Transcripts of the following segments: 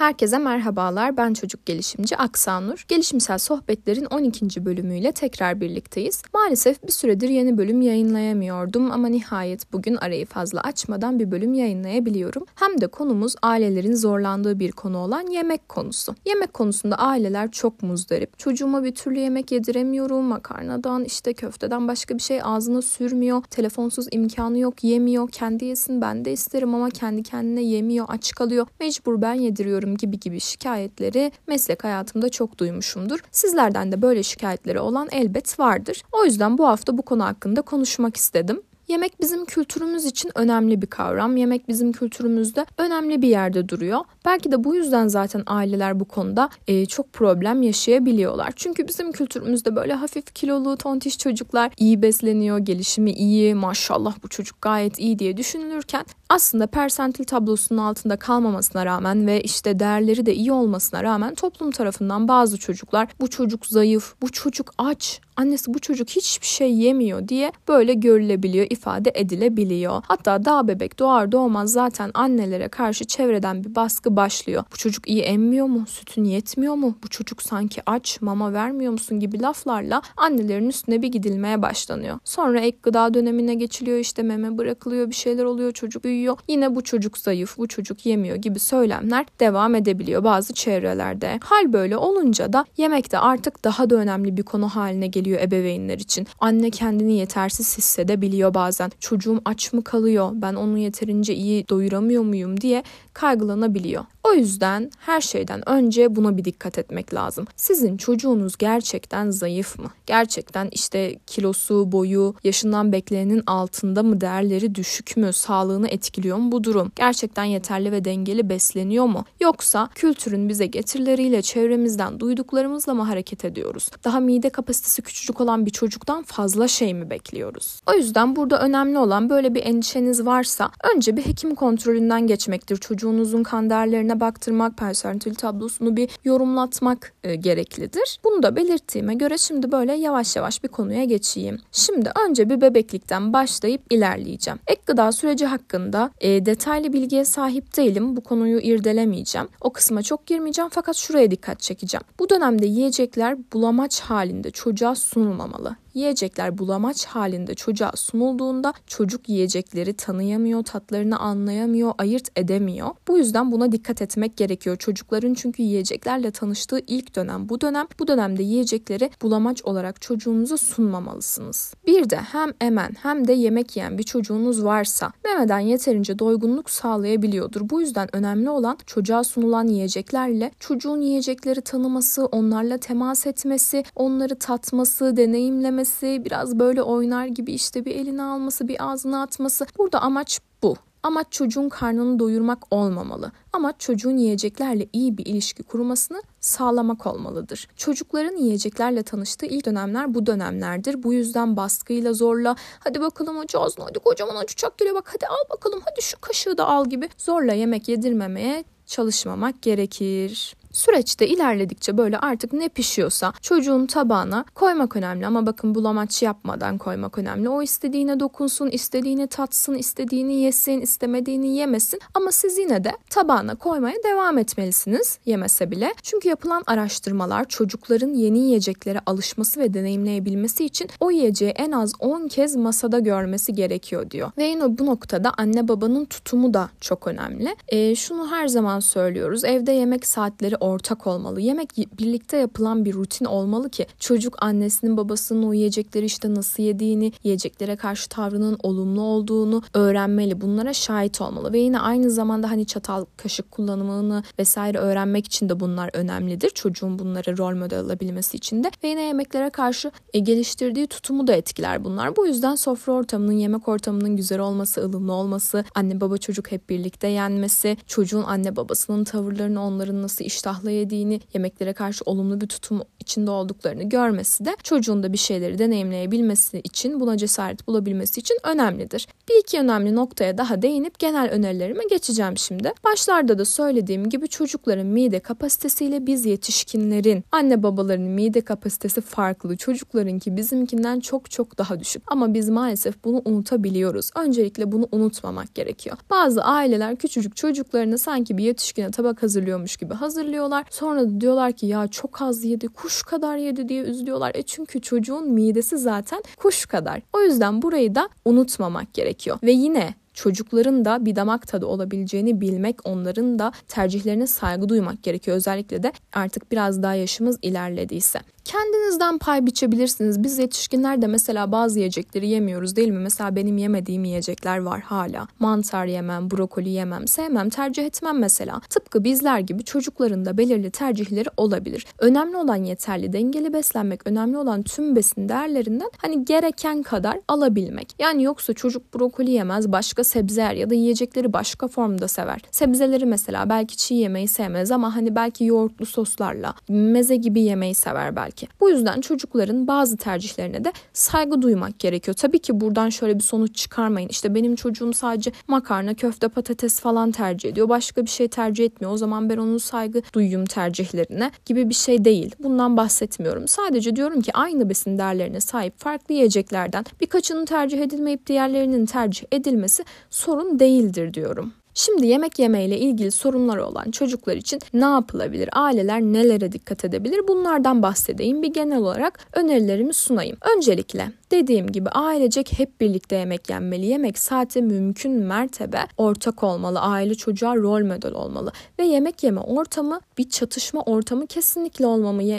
Herkese merhabalar. Ben çocuk gelişimci Aksanur. Gelişimsel sohbetlerin 12. bölümüyle tekrar birlikteyiz. Maalesef bir süredir yeni bölüm yayınlayamıyordum ama nihayet bugün arayı fazla açmadan bir bölüm yayınlayabiliyorum. Hem de konumuz ailelerin zorlandığı bir konu olan yemek konusu. Yemek konusunda aileler çok muzdarip. Çocuğuma bir türlü yemek yediremiyorum. Makarnadan işte köfteden başka bir şey ağzına sürmüyor. Telefonsuz imkanı yok yemiyor. Kendi yesin ben de isterim ama kendi kendine yemiyor aç kalıyor. Mecbur ben yediriyorum yapıyorum gibi gibi şikayetleri meslek hayatımda çok duymuşumdur. Sizlerden de böyle şikayetleri olan elbet vardır. O yüzden bu hafta bu konu hakkında konuşmak istedim. Yemek bizim kültürümüz için önemli bir kavram. Yemek bizim kültürümüzde önemli bir yerde duruyor. Belki de bu yüzden zaten aileler bu konuda e, çok problem yaşayabiliyorlar. Çünkü bizim kültürümüzde böyle hafif kilolu, tontiş çocuklar iyi besleniyor, gelişimi iyi, maşallah bu çocuk gayet iyi diye düşünülürken aslında persentil tablosunun altında kalmamasına rağmen ve işte değerleri de iyi olmasına rağmen toplum tarafından bazı çocuklar bu çocuk zayıf, bu çocuk aç, annesi bu çocuk hiçbir şey yemiyor diye böyle görülebiliyor, ifade edilebiliyor. Hatta daha bebek doğar doğmaz zaten annelere karşı çevreden bir baskı başlıyor. Bu çocuk iyi emmiyor mu? Sütün yetmiyor mu? Bu çocuk sanki aç, mama vermiyor musun gibi laflarla annelerin üstüne bir gidilmeye başlanıyor. Sonra ek gıda dönemine geçiliyor işte meme bırakılıyor bir şeyler oluyor çocuk büyüyor büyüyor. Yine bu çocuk zayıf, bu çocuk yemiyor gibi söylemler devam edebiliyor bazı çevrelerde. Hal böyle olunca da yemek de artık daha da önemli bir konu haline geliyor ebeveynler için. Anne kendini yetersiz hissedebiliyor bazen. Çocuğum aç mı kalıyor? Ben onu yeterince iyi doyuramıyor muyum diye kaygılanabiliyor. O yüzden her şeyden önce buna bir dikkat etmek lazım. Sizin çocuğunuz gerçekten zayıf mı? Gerçekten işte kilosu, boyu, yaşından beklenenin altında mı, değerleri düşük mü, sağlığını etkiliyor mu bu durum? Gerçekten yeterli ve dengeli besleniyor mu? Yoksa kültürün bize getirileriyle çevremizden duyduklarımızla mı hareket ediyoruz? Daha mide kapasitesi küçücük olan bir çocuktan fazla şey mi bekliyoruz? O yüzden burada önemli olan böyle bir endişeniz varsa önce bir hekim kontrolünden geçmektir. Çocuğunuzun kan değerlerine baktırmak, persentil tablosunu bir yorumlatmak e, gereklidir. Bunu da belirttiğime göre şimdi böyle yavaş yavaş bir konuya geçeyim. Şimdi önce bir bebeklikten başlayıp ilerleyeceğim. Ek gıda süreci hakkında e, detaylı bilgiye sahip değilim. Bu konuyu irdelemeyeceğim. O kısma çok girmeyeceğim fakat şuraya dikkat çekeceğim. Bu dönemde yiyecekler bulamaç halinde çocuğa sunulmamalı. Yiyecekler bulamaç halinde çocuğa sunulduğunda çocuk yiyecekleri tanıyamıyor, tatlarını anlayamıyor, ayırt edemiyor. Bu yüzden buna dikkat etmek gerekiyor. Çocukların çünkü yiyeceklerle tanıştığı ilk dönem bu dönem. Bu dönemde yiyecekleri bulamaç olarak çocuğunuza sunmamalısınız. Bir de hem emen hem de yemek yiyen bir çocuğunuz varsa memeden yeterince doygunluk sağlayabiliyordur. Bu yüzden önemli olan çocuğa sunulan yiyeceklerle çocuğun yiyecekleri tanıması, onlarla temas etmesi, onları tatması, deneyimlemesi biraz böyle oynar gibi işte bir elini alması, bir ağzına atması. Burada amaç bu. Amaç çocuğun karnını doyurmak olmamalı. Amaç çocuğun yiyeceklerle iyi bir ilişki kurmasını sağlamak olmalıdır. Çocukların yiyeceklerle tanıştığı ilk dönemler bu dönemlerdir. Bu yüzden baskıyla zorla hadi bakalım acı ağzına hadi kocaman acı çak geliyor bak hadi al bakalım hadi şu kaşığı da al gibi zorla yemek yedirmemeye çalışmamak gerekir. Süreçte ilerledikçe böyle artık ne pişiyorsa çocuğun tabağına koymak önemli ama bakın bulamaç yapmadan koymak önemli. O istediğine dokunsun, istediğini tatsın, istediğini yesin, istemediğini yemesin ama siz yine de tabağına koymaya devam etmelisiniz yemese bile. Çünkü yapılan araştırmalar çocukların yeni yiyeceklere alışması ve deneyimleyebilmesi için o yiyeceği en az 10 kez masada görmesi gerekiyor diyor. Ve yine bu noktada anne babanın tutumu da çok önemli. E, şunu her zaman söylüyoruz. Evde yemek saatleri ortak olmalı. Yemek birlikte yapılan bir rutin olmalı ki çocuk annesinin babasının o yiyecekleri işte nasıl yediğini, yiyeceklere karşı tavrının olumlu olduğunu öğrenmeli. Bunlara şahit olmalı ve yine aynı zamanda hani çatal kaşık kullanımını vesaire öğrenmek için de bunlar önemlidir. Çocuğun bunları rol model alabilmesi için de ve yine yemeklere karşı e, geliştirdiği tutumu da etkiler bunlar. Bu yüzden sofra ortamının, yemek ortamının güzel olması, ılımlı olması, anne baba çocuk hep birlikte yenmesi, çocuğun anne babasının tavırlarını onların nasıl iştah iştahla yediğini, yemeklere karşı olumlu bir tutum içinde olduklarını görmesi de çocuğun da bir şeyleri deneyimleyebilmesi için, buna cesaret bulabilmesi için önemlidir. Bir iki önemli noktaya daha değinip genel önerilerime geçeceğim şimdi. Başlarda da söylediğim gibi çocukların mide kapasitesiyle biz yetişkinlerin, anne babaların mide kapasitesi farklı. Çocuklarınki bizimkinden çok çok daha düşük. Ama biz maalesef bunu unutabiliyoruz. Öncelikle bunu unutmamak gerekiyor. Bazı aileler küçücük çocuklarını sanki bir yetişkine tabak hazırlıyormuş gibi hazırlıyorlar. Sonra da diyorlar ki ya çok az yedi, kuş kadar yedi diye üzülüyorlar. E çünkü çocuğun midesi zaten kuş kadar. O yüzden burayı da unutmamak gerekiyor. Ve yine çocukların da bir damak tadı olabileceğini bilmek, onların da tercihlerine saygı duymak gerekiyor. Özellikle de artık biraz daha yaşımız ilerlediyse. Kendinizden pay biçebilirsiniz. Biz yetişkinler de mesela bazı yiyecekleri yemiyoruz değil mi? Mesela benim yemediğim yiyecekler var hala. Mantar yemem, brokoli yemem, sevmem, tercih etmem mesela. Tıpkı bizler gibi çocukların da belirli tercihleri olabilir. Önemli olan yeterli dengeli beslenmek, önemli olan tüm besin değerlerinden hani gereken kadar alabilmek. Yani yoksa çocuk brokoli yemez, başka sebze yer ya da yiyecekleri başka formda sever. Sebzeleri mesela belki çiğ yemeyi sevmez ama hani belki yoğurtlu soslarla meze gibi yemeyi sever belki belki. Bu yüzden çocukların bazı tercihlerine de saygı duymak gerekiyor. Tabii ki buradan şöyle bir sonuç çıkarmayın. İşte benim çocuğum sadece makarna, köfte, patates falan tercih ediyor. Başka bir şey tercih etmiyor. O zaman ben onun saygı duyuyum tercihlerine gibi bir şey değil. Bundan bahsetmiyorum. Sadece diyorum ki aynı besin değerlerine sahip farklı yiyeceklerden birkaçının tercih edilmeyip diğerlerinin tercih edilmesi sorun değildir diyorum. Şimdi yemek yemeyle ilgili sorunları olan çocuklar için ne yapılabilir? Aileler nelere dikkat edebilir? Bunlardan bahsedeyim. Bir genel olarak önerilerimi sunayım. Öncelikle Dediğim gibi ailecek hep birlikte yemek yenmeli. Yemek saati mümkün mertebe ortak olmalı. Aile çocuğa rol model olmalı. Ve yemek yeme ortamı bir çatışma ortamı kesinlikle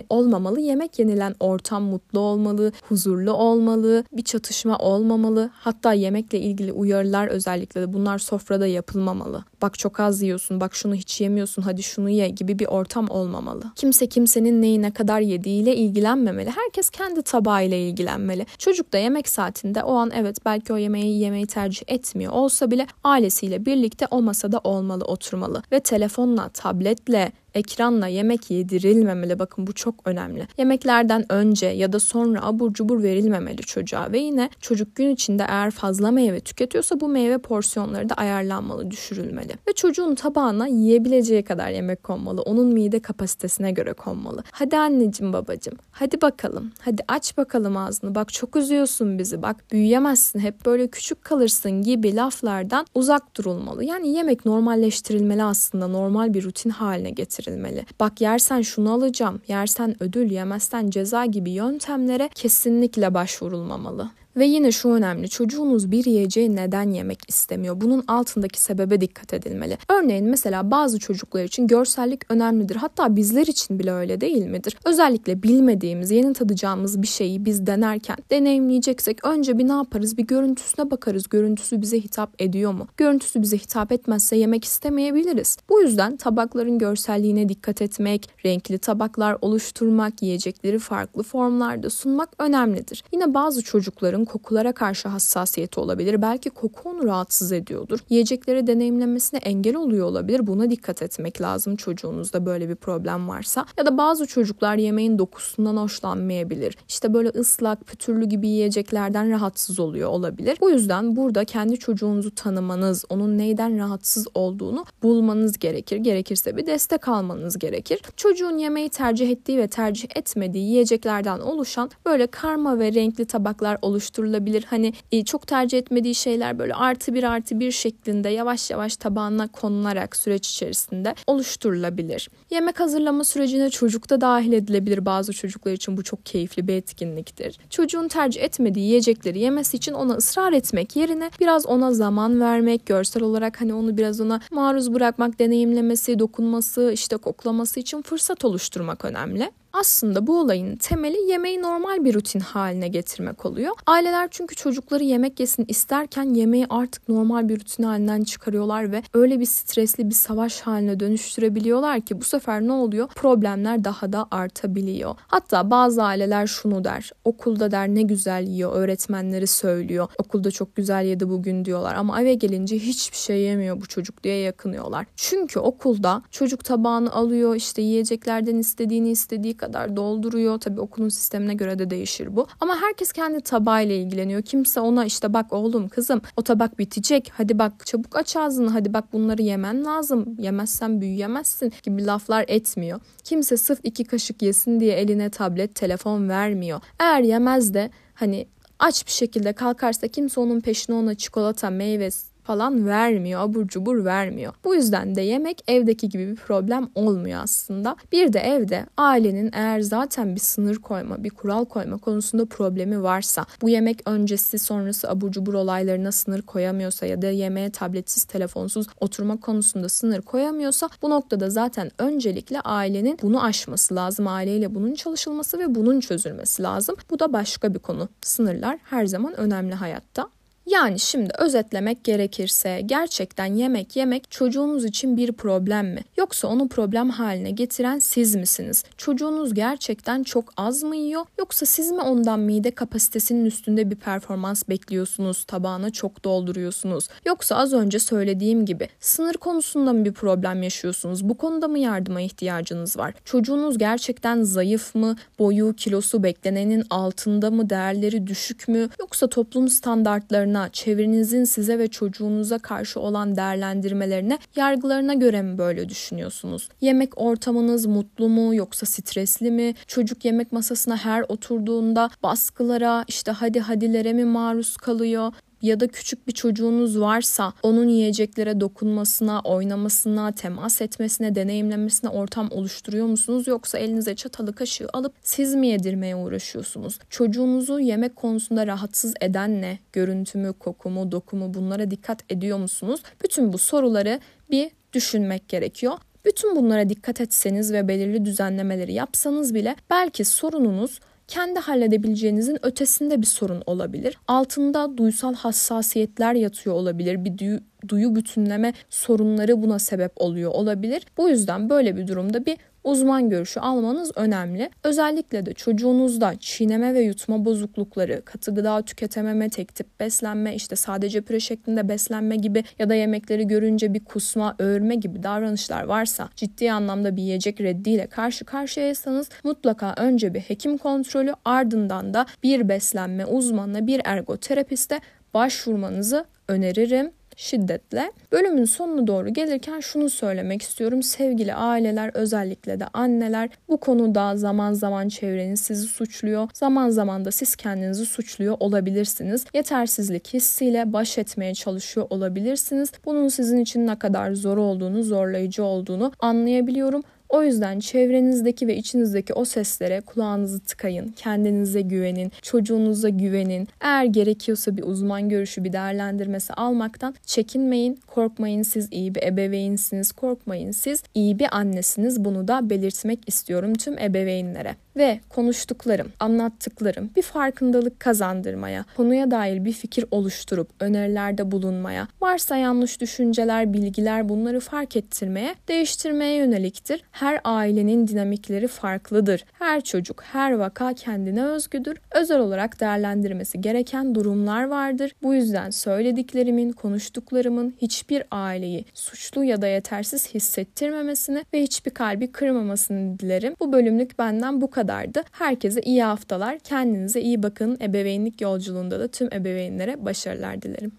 olmamalı. Yemek yenilen ortam mutlu olmalı, huzurlu olmalı, bir çatışma olmamalı. Hatta yemekle ilgili uyarılar özellikle de bunlar sofrada yapılmamalı. Bak çok az yiyorsun, bak şunu hiç yemiyorsun, hadi şunu ye gibi bir ortam olmamalı. Kimse kimsenin neyi ne kadar yediğiyle ilgilenmemeli. Herkes kendi tabağıyla ilgilenmeli. Çocuk da yemek saatinde o an evet belki o yemeği yemeyi tercih etmiyor olsa bile ailesiyle birlikte o masada olmalı, oturmalı ve telefonla, tabletle ekranla yemek yedirilmemeli. Bakın bu çok önemli. Yemeklerden önce ya da sonra abur cubur verilmemeli çocuğa ve yine çocuk gün içinde eğer fazla meyve tüketiyorsa bu meyve porsiyonları da ayarlanmalı, düşürülmeli. Ve çocuğun tabağına yiyebileceği kadar yemek konmalı. Onun mide kapasitesine göre konmalı. Hadi anneciğim babacığım hadi bakalım. Hadi aç bakalım ağzını. Bak çok üzüyorsun bizi. Bak büyüyemezsin. Hep böyle küçük kalırsın gibi laflardan uzak durulmalı. Yani yemek normalleştirilmeli aslında. Normal bir rutin haline getirilmeli getirilmeli. Bak yersen şunu alacağım, yersen ödül, yemezsen ceza gibi yöntemlere kesinlikle başvurulmamalı. Ve yine şu önemli çocuğunuz bir yiyeceği neden yemek istemiyor? Bunun altındaki sebebe dikkat edilmeli. Örneğin mesela bazı çocuklar için görsellik önemlidir. Hatta bizler için bile öyle değil midir? Özellikle bilmediğimiz, yeni tadacağımız bir şeyi biz denerken deneyimleyeceksek önce bir ne yaparız? Bir görüntüsüne bakarız. Görüntüsü bize hitap ediyor mu? Görüntüsü bize hitap etmezse yemek istemeyebiliriz. Bu yüzden tabakların görselliğine dikkat etmek, renkli tabaklar oluşturmak, yiyecekleri farklı formlarda sunmak önemlidir. Yine bazı çocukların çocukların kokulara karşı hassasiyeti olabilir. Belki koku onu rahatsız ediyordur. Yiyecekleri deneyimlemesine engel oluyor olabilir. Buna dikkat etmek lazım çocuğunuzda böyle bir problem varsa. Ya da bazı çocuklar yemeğin dokusundan hoşlanmayabilir. İşte böyle ıslak, pütürlü gibi yiyeceklerden rahatsız oluyor olabilir. Bu yüzden burada kendi çocuğunuzu tanımanız, onun neyden rahatsız olduğunu bulmanız gerekir. Gerekirse bir destek almanız gerekir. Çocuğun yemeği tercih ettiği ve tercih etmediği yiyeceklerden oluşan böyle karma ve renkli tabaklar oluş oluşturulabilir. Hani e, çok tercih etmediği şeyler böyle artı bir artı bir şeklinde yavaş yavaş tabağına konularak süreç içerisinde oluşturulabilir. Yemek hazırlama sürecine çocuk da dahil edilebilir. Bazı çocuklar için bu çok keyifli bir etkinliktir. Çocuğun tercih etmediği yiyecekleri yemesi için ona ısrar etmek yerine biraz ona zaman vermek, görsel olarak hani onu biraz ona maruz bırakmak, deneyimlemesi, dokunması, işte koklaması için fırsat oluşturmak önemli. Aslında bu olayın temeli yemeği normal bir rutin haline getirmek oluyor. Aileler çünkü çocukları yemek yesin isterken yemeği artık normal bir rutin halinden çıkarıyorlar ve öyle bir stresli bir savaş haline dönüştürebiliyorlar ki bu sefer ne oluyor? Problemler daha da artabiliyor. Hatta bazı aileler şunu der. Okulda der ne güzel yiyor. Öğretmenleri söylüyor. Okulda çok güzel yedi bugün diyorlar ama eve gelince hiçbir şey yemiyor bu çocuk diye yakınıyorlar. Çünkü okulda çocuk tabağını alıyor işte yiyeceklerden istediğini istediği kadar dolduruyor. Tabii okulun sistemine göre de değişir bu. Ama herkes kendi tabağıyla ilgileniyor. Kimse ona işte bak oğlum kızım o tabak bitecek. Hadi bak çabuk aç ağzını. Hadi bak bunları yemen lazım. Yemezsen büyüyemezsin gibi laflar etmiyor. Kimse sırf iki kaşık yesin diye eline tablet, telefon vermiyor. Eğer yemez de hani aç bir şekilde kalkarsa kimse onun peşine ona çikolata, meyve, falan vermiyor, abur cubur vermiyor. Bu yüzden de yemek evdeki gibi bir problem olmuyor aslında. Bir de evde ailenin eğer zaten bir sınır koyma, bir kural koyma konusunda problemi varsa, bu yemek öncesi sonrası abur cubur olaylarına sınır koyamıyorsa ya da yemeğe tabletsiz, telefonsuz oturma konusunda sınır koyamıyorsa bu noktada zaten öncelikle ailenin bunu aşması lazım. Aileyle bunun çalışılması ve bunun çözülmesi lazım. Bu da başka bir konu. Sınırlar her zaman önemli hayatta. Yani şimdi özetlemek gerekirse gerçekten yemek yemek çocuğunuz için bir problem mi? Yoksa onu problem haline getiren siz misiniz? Çocuğunuz gerçekten çok az mı yiyor? Yoksa siz mi ondan mide kapasitesinin üstünde bir performans bekliyorsunuz? Tabağına çok dolduruyorsunuz? Yoksa az önce söylediğim gibi sınır konusunda mı bir problem yaşıyorsunuz? Bu konuda mı yardıma ihtiyacınız var? Çocuğunuz gerçekten zayıf mı? Boyu, kilosu beklenenin altında mı? Değerleri düşük mü? Yoksa toplum standartlarına çevrenizin size ve çocuğunuza karşı olan değerlendirmelerine, yargılarına göre mi böyle düşünüyorsunuz? Yemek ortamınız mutlu mu yoksa stresli mi? Çocuk yemek masasına her oturduğunda baskılara, işte hadi hadilere mi maruz kalıyor? Ya da küçük bir çocuğunuz varsa onun yiyeceklere dokunmasına, oynamasına, temas etmesine, deneyimlemesine ortam oluşturuyor musunuz yoksa elinize çatalı kaşığı alıp siz mi yedirmeye uğraşıyorsunuz? Çocuğunuzu yemek konusunda rahatsız eden ne? Görüntümü, kokumu, dokumu bunlara dikkat ediyor musunuz? Bütün bu soruları bir düşünmek gerekiyor. Bütün bunlara dikkat etseniz ve belirli düzenlemeleri yapsanız bile belki sorununuz kendi halledebileceğinizin ötesinde bir sorun olabilir. Altında duysal hassasiyetler yatıyor olabilir. Bir duyu, duyu bütünleme sorunları buna sebep oluyor olabilir. Bu yüzden böyle bir durumda bir uzman görüşü almanız önemli. Özellikle de çocuğunuzda çiğneme ve yutma bozuklukları, katı gıda tüketememe, tek tip beslenme, işte sadece püre şeklinde beslenme gibi ya da yemekleri görünce bir kusma, öğürme gibi davranışlar varsa, ciddi anlamda bir yiyecek reddiyle karşı karşıyaysanız mutlaka önce bir hekim kontrolü ardından da bir beslenme uzmanına, bir ergoterapiste başvurmanızı öneririm şiddetle. Bölümün sonuna doğru gelirken şunu söylemek istiyorum. Sevgili aileler özellikle de anneler bu konuda zaman zaman çevreniz sizi suçluyor. Zaman zaman da siz kendinizi suçluyor olabilirsiniz. Yetersizlik hissiyle baş etmeye çalışıyor olabilirsiniz. Bunun sizin için ne kadar zor olduğunu, zorlayıcı olduğunu anlayabiliyorum. O yüzden çevrenizdeki ve içinizdeki o seslere kulağınızı tıkayın. Kendinize güvenin, çocuğunuza güvenin. Eğer gerekiyorsa bir uzman görüşü, bir değerlendirmesi almaktan çekinmeyin. Korkmayın siz iyi bir ebeveynsiniz. Korkmayın siz iyi bir annesiniz. Bunu da belirtmek istiyorum tüm ebeveynlere ve konuştuklarım, anlattıklarım bir farkındalık kazandırmaya, konuya dair bir fikir oluşturup önerilerde bulunmaya, varsa yanlış düşünceler, bilgiler bunları fark ettirmeye, değiştirmeye yöneliktir. Her ailenin dinamikleri farklıdır. Her çocuk, her vaka kendine özgüdür. Özel olarak değerlendirmesi gereken durumlar vardır. Bu yüzden söylediklerimin, konuştuklarımın hiçbir aileyi suçlu ya da yetersiz hissettirmemesini ve hiçbir kalbi kırmamasını dilerim. Bu bölümlük benden bu kadar kadardı. Herkese iyi haftalar. Kendinize iyi bakın. Ebeveynlik yolculuğunda da tüm ebeveynlere başarılar dilerim.